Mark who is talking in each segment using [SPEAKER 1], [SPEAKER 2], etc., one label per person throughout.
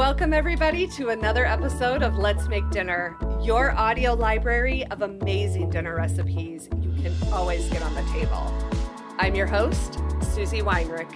[SPEAKER 1] Welcome, everybody, to another episode of Let's Make Dinner, your audio library of amazing dinner recipes you can always get on the table. I'm your host, Susie Weinrich.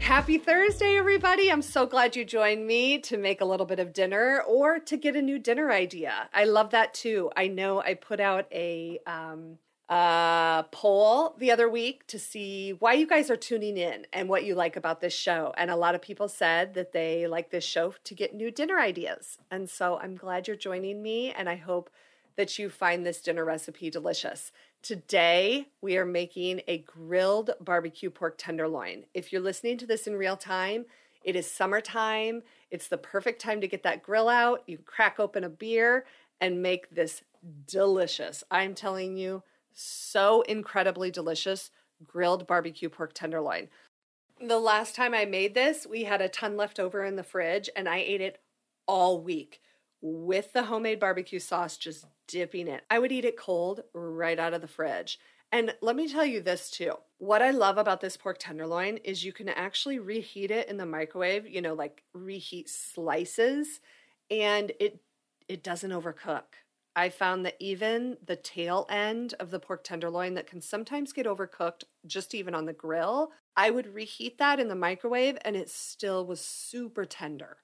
[SPEAKER 1] Happy Thursday, everybody. I'm so glad you joined me to make a little bit of dinner or to get a new dinner idea. I love that too. I know I put out a um, uh, poll the other week to see why you guys are tuning in and what you like about this show. And a lot of people said that they like this show to get new dinner ideas. And so I'm glad you're joining me, and I hope that you find this dinner recipe delicious. Today, we are making a grilled barbecue pork tenderloin. If you're listening to this in real time, it is summertime. It's the perfect time to get that grill out. You crack open a beer and make this delicious. I'm telling you, so incredibly delicious grilled barbecue pork tenderloin. The last time I made this, we had a ton left over in the fridge and I ate it all week with the homemade barbecue sauce, just dipping it. I would eat it cold right out of the fridge. And let me tell you this too. What I love about this pork tenderloin is you can actually reheat it in the microwave, you know, like reheat slices, and it it doesn't overcook. I found that even the tail end of the pork tenderloin that can sometimes get overcooked just even on the grill, I would reheat that in the microwave and it still was super tender.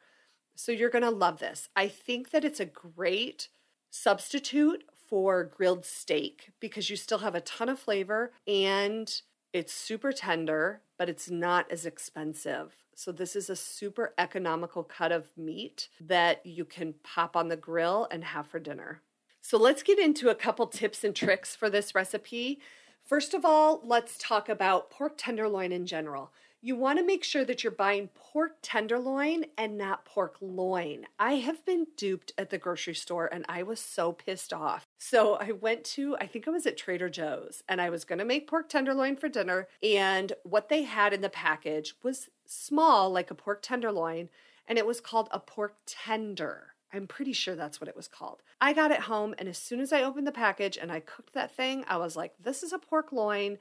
[SPEAKER 1] So you're going to love this. I think that it's a great substitute for grilled steak because you still have a ton of flavor and it's super tender, but it's not as expensive. So, this is a super economical cut of meat that you can pop on the grill and have for dinner. So let's get into a couple tips and tricks for this recipe. First of all, let's talk about pork tenderloin in general. You want to make sure that you're buying pork tenderloin and not pork loin. I have been duped at the grocery store and I was so pissed off. So I went to, I think I was at Trader Joe's, and I was going to make pork tenderloin for dinner. And what they had in the package was small, like a pork tenderloin, and it was called a pork tender. I'm pretty sure that's what it was called. I got it home, and as soon as I opened the package and I cooked that thing, I was like, this is a pork loin,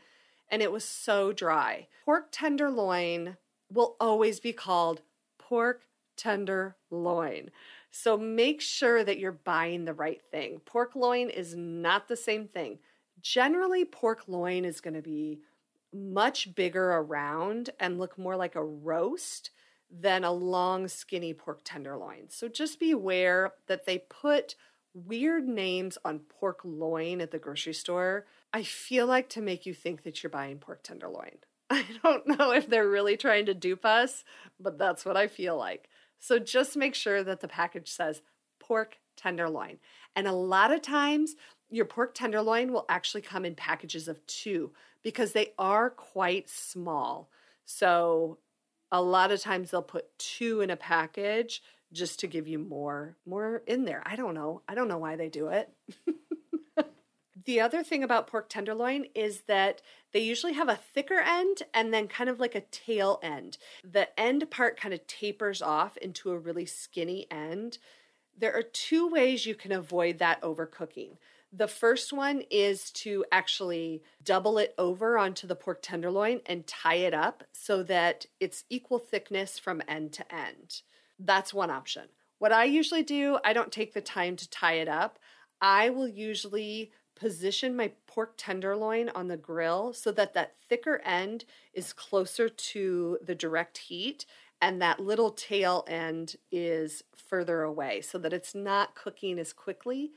[SPEAKER 1] and it was so dry. Pork tenderloin will always be called pork tenderloin. So make sure that you're buying the right thing. Pork loin is not the same thing. Generally, pork loin is going to be much bigger around and look more like a roast than a long, skinny pork tenderloin. So just be aware that they put weird names on pork loin at the grocery store. I feel like to make you think that you're buying pork tenderloin. I don't know if they're really trying to dupe us, but that's what I feel like. So just make sure that the package says pork tenderloin. And a lot of times, your pork tenderloin will actually come in packages of two because they are quite small. So a lot of times they'll put two in a package just to give you more more in there. I don't know. I don't know why they do it. the other thing about pork tenderloin is that they usually have a thicker end and then kind of like a tail end. The end part kind of tapers off into a really skinny end. There are two ways you can avoid that overcooking. The first one is to actually double it over onto the pork tenderloin and tie it up so that it's equal thickness from end to end. That's one option. What I usually do, I don't take the time to tie it up. I will usually position my pork tenderloin on the grill so that that thicker end is closer to the direct heat and that little tail end is further away so that it's not cooking as quickly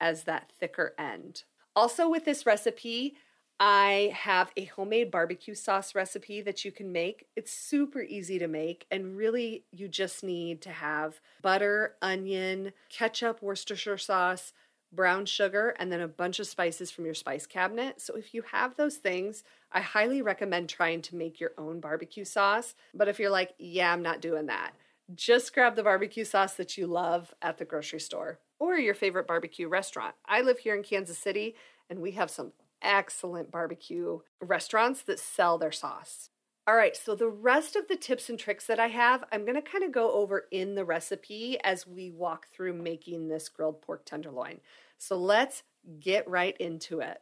[SPEAKER 1] as that thicker end. Also, with this recipe, I have a homemade barbecue sauce recipe that you can make. It's super easy to make, and really, you just need to have butter, onion, ketchup, Worcestershire sauce, brown sugar, and then a bunch of spices from your spice cabinet. So, if you have those things, I highly recommend trying to make your own barbecue sauce. But if you're like, yeah, I'm not doing that, just grab the barbecue sauce that you love at the grocery store or your favorite barbecue restaurant. I live here in Kansas City and we have some excellent barbecue restaurants that sell their sauce. All right, so the rest of the tips and tricks that I have, I'm going to kind of go over in the recipe as we walk through making this grilled pork tenderloin. So let's get right into it.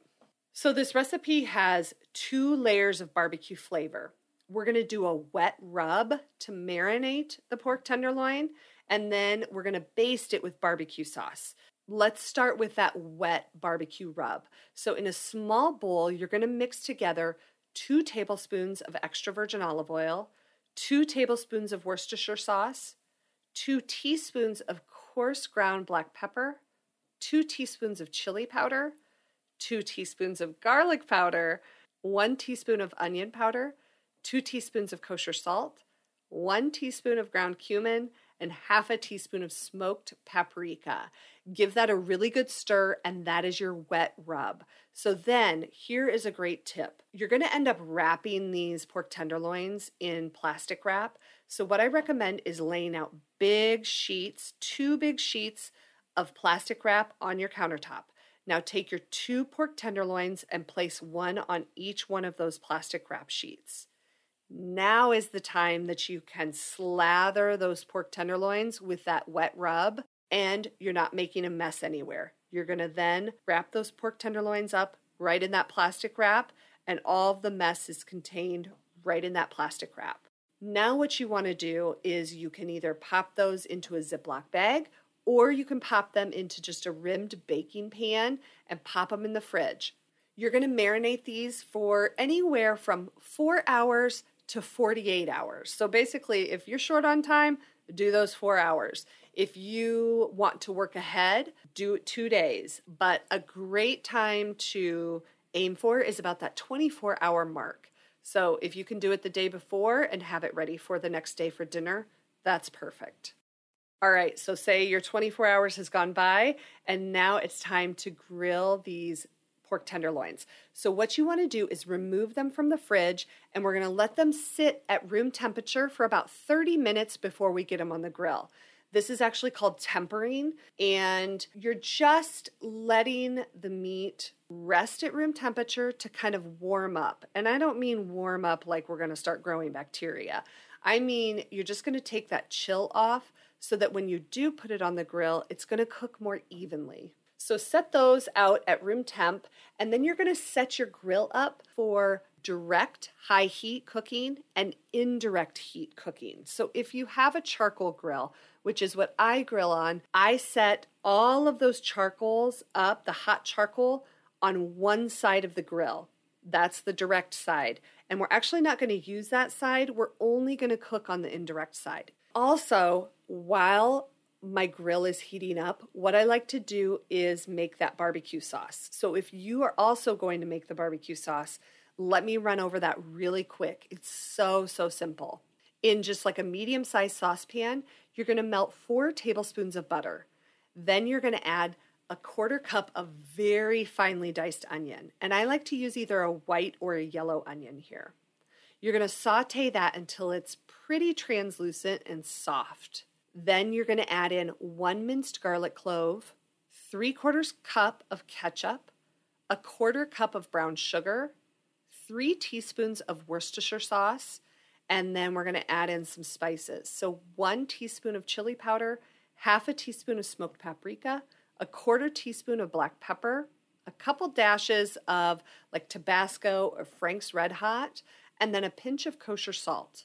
[SPEAKER 1] So, this recipe has two layers of barbecue flavor. we're going to do a wet rub to marinate the pork tenderloin, and then we're going to baste it with barbecue sauce. Let's start with that wet barbecue rub. So, in a small bowl, you're going to mix together two tablespoons of extra virgin olive oil, two tablespoons of Worcestershire sauce, two teaspoons of coarse ground black pepper, two teaspoons of chili powder, two teaspoons of garlic powder, one teaspoon of onion powder, two teaspoons of kosher salt, one teaspoon of ground cumin, and half a teaspoon of smoked paprika. Give that a really good stir, and that is your wet rub. So, then here is a great tip you're going to end up wrapping these pork tenderloins in plastic wrap. So, what I recommend is laying out big sheets, two big sheets of plastic wrap on your countertop. Now, take your two pork tenderloins and place one on each one of those plastic wrap sheets. Now is the time that you can slather those pork tenderloins with that wet rub, and you're not making a mess anywhere. You're going to then wrap those pork tenderloins up right in that plastic wrap, and all the mess is contained right in that plastic wrap. Now, what you want to do is you can either pop those into a Ziploc bag or you can pop them into just a rimmed baking pan and pop them in the fridge. You're going to marinate these for anywhere from four hours to 48 hours. So basically, if you're short on time, do those four hours. If you want to work ahead, do two days. But a great time to aim for is about that 24 hour mark. So if you can do it the day before and have it ready for the next day for dinner, that's perfect. All right, so say your 24 hours has gone by and now it's time to grill these pork tenderloins. So, what you want to do is remove them from the fridge and we're going to let them sit at room temperature for about 30 minutes before we get them on the grill. This is actually called tempering, and you're just letting the meat rest at room temperature to kind of warm up. And I don't mean warm up like we're going to start growing bacteria. I mean, you're just going to take that chill off so that when you do put it on the grill, it's going to cook more evenly. So set those out at room temp, and then you're going to set your grill up for direct high heat cooking and indirect heat cooking. So if you have a charcoal grill, which is what I grill on, I set all of those charcoals up, the hot charcoal, on one side of the grill. That's the direct side. And we're actually not going to use that side. We're only going to cook on the indirect side. Also, while my grill is heating up, what I like to do is make that barbecue sauce. So if you are also going to make the barbecue sauce, let me run over that really quick. It's so, so simple. In just like a medium sized saucepan, you're going to melt four tablespoons of butter. Then you're going to add a quarter cup of very finely diced onion. And I like to use either a white or a yellow onion here. You're going to saute that until it's pretty translucent and soft. Then you're going to add in one minced garlic clove, three quarters cup of ketchup, a quarter cup of brown sugar, three teaspoons of Worcestershire sauce, and then we're going to add in some spices. So, one teaspoon of chili powder, half a teaspoon of smoked paprika, a quarter teaspoon of black pepper, a couple dashes of like Tabasco or Frank's Red Hot, and then a pinch of kosher salt.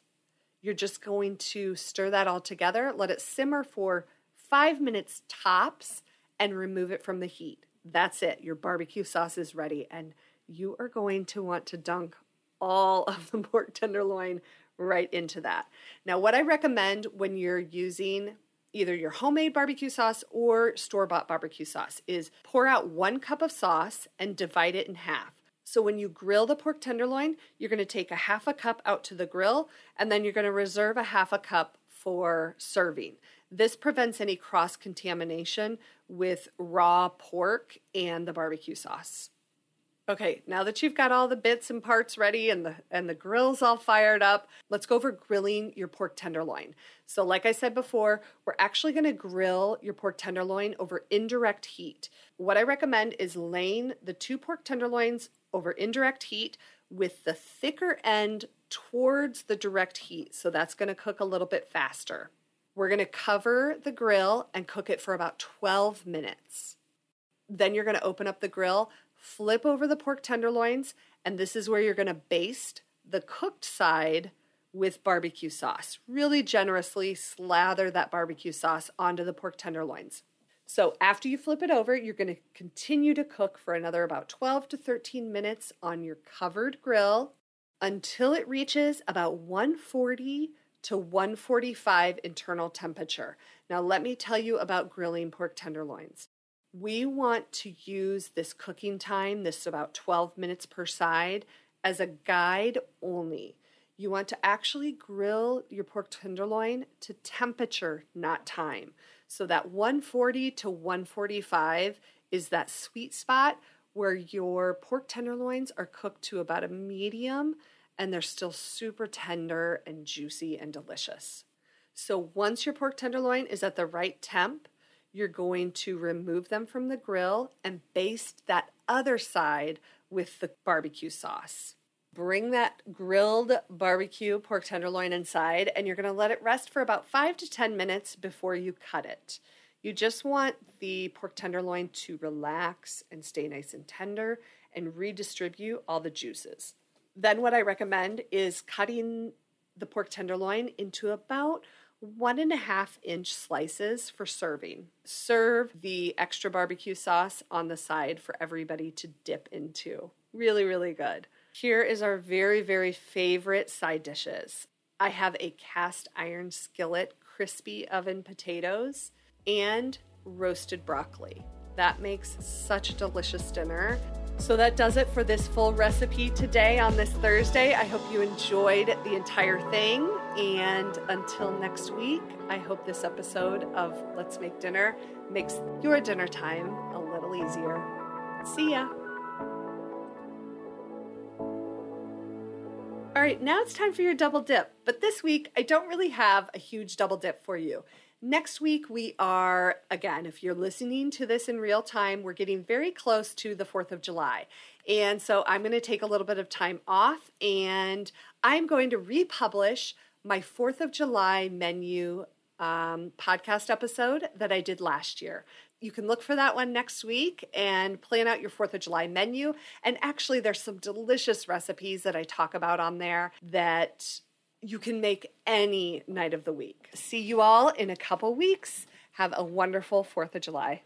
[SPEAKER 1] You're just going to stir that all together, let it simmer for five minutes tops, and remove it from the heat. That's it. Your barbecue sauce is ready, and you are going to want to dunk all of the pork tenderloin right into that. Now, what I recommend when you're using either your homemade barbecue sauce or store bought barbecue sauce is pour out one cup of sauce and divide it in half. So when you grill the pork tenderloin, you're going to take a half a cup out to the grill and then you're going to reserve a half a cup for serving. This prevents any cross contamination with raw pork and the barbecue sauce. Okay, now that you've got all the bits and parts ready and the and the grill's all fired up, let's go over grilling your pork tenderloin. So like I said before, we're actually going to grill your pork tenderloin over indirect heat. What I recommend is laying the two pork tenderloins over indirect heat with the thicker end towards the direct heat. So that's going to cook a little bit faster. We're going to cover the grill and cook it for about 12 minutes. Then you're going to open up the grill, flip over the pork tenderloins, and this is where you're going to baste the cooked side with barbecue sauce. Really generously slather that barbecue sauce onto the pork tenderloins. So after you flip it over, you're going to continue to cook for another about 12 to 13 minutes on your covered grill until it reaches about 140 to 145 internal temperature. Now, let me tell you about grilling pork tenderloins. We want to use this cooking time, this about 12 minutes per side, as a guide only. You want to actually grill your pork tenderloin to temperature, not time. So that 140 to 145 is that sweet spot where your pork tenderloins are cooked to about a medium and they're still super tender and juicy and delicious. So once your pork tenderloin is at the right temp, you're going to remove them from the grill and baste that other side with the barbecue sauce. Bring that grilled barbecue pork tenderloin inside, and you're going to let it rest for about five to 10 minutes before you cut it. You just want the pork tenderloin to relax and stay nice and tender and redistribute all the juices. Then, what I recommend is cutting the pork tenderloin into about one and a half inch slices for serving. Serve the extra barbecue sauce on the side for everybody to dip into. Really, really good. Here is our very, very favorite side dishes. I have a cast iron skillet crispy oven potatoes and roasted broccoli. That makes such a delicious dinner. So that does it for this full recipe today on this Thursday. I hope you enjoyed the entire thing. And until next week, I hope this episode of Let's Make Dinner makes your dinner time a little easier. See ya. Right, now it's time for your double dip. But this week, I don't really have a huge double dip for you. Next week, we are, again, if you're listening to this in real time, we're getting very close to the 4th of July. And so I'm going to take a little bit of time off and I'm going to republish my 4th of July menu um, podcast episode that I did last year you can look for that one next week and plan out your 4th of July menu. And actually, there's some delicious recipes that I talk about on there that you can make any night of the week. See you all in a couple weeks. Have a wonderful 4th of July.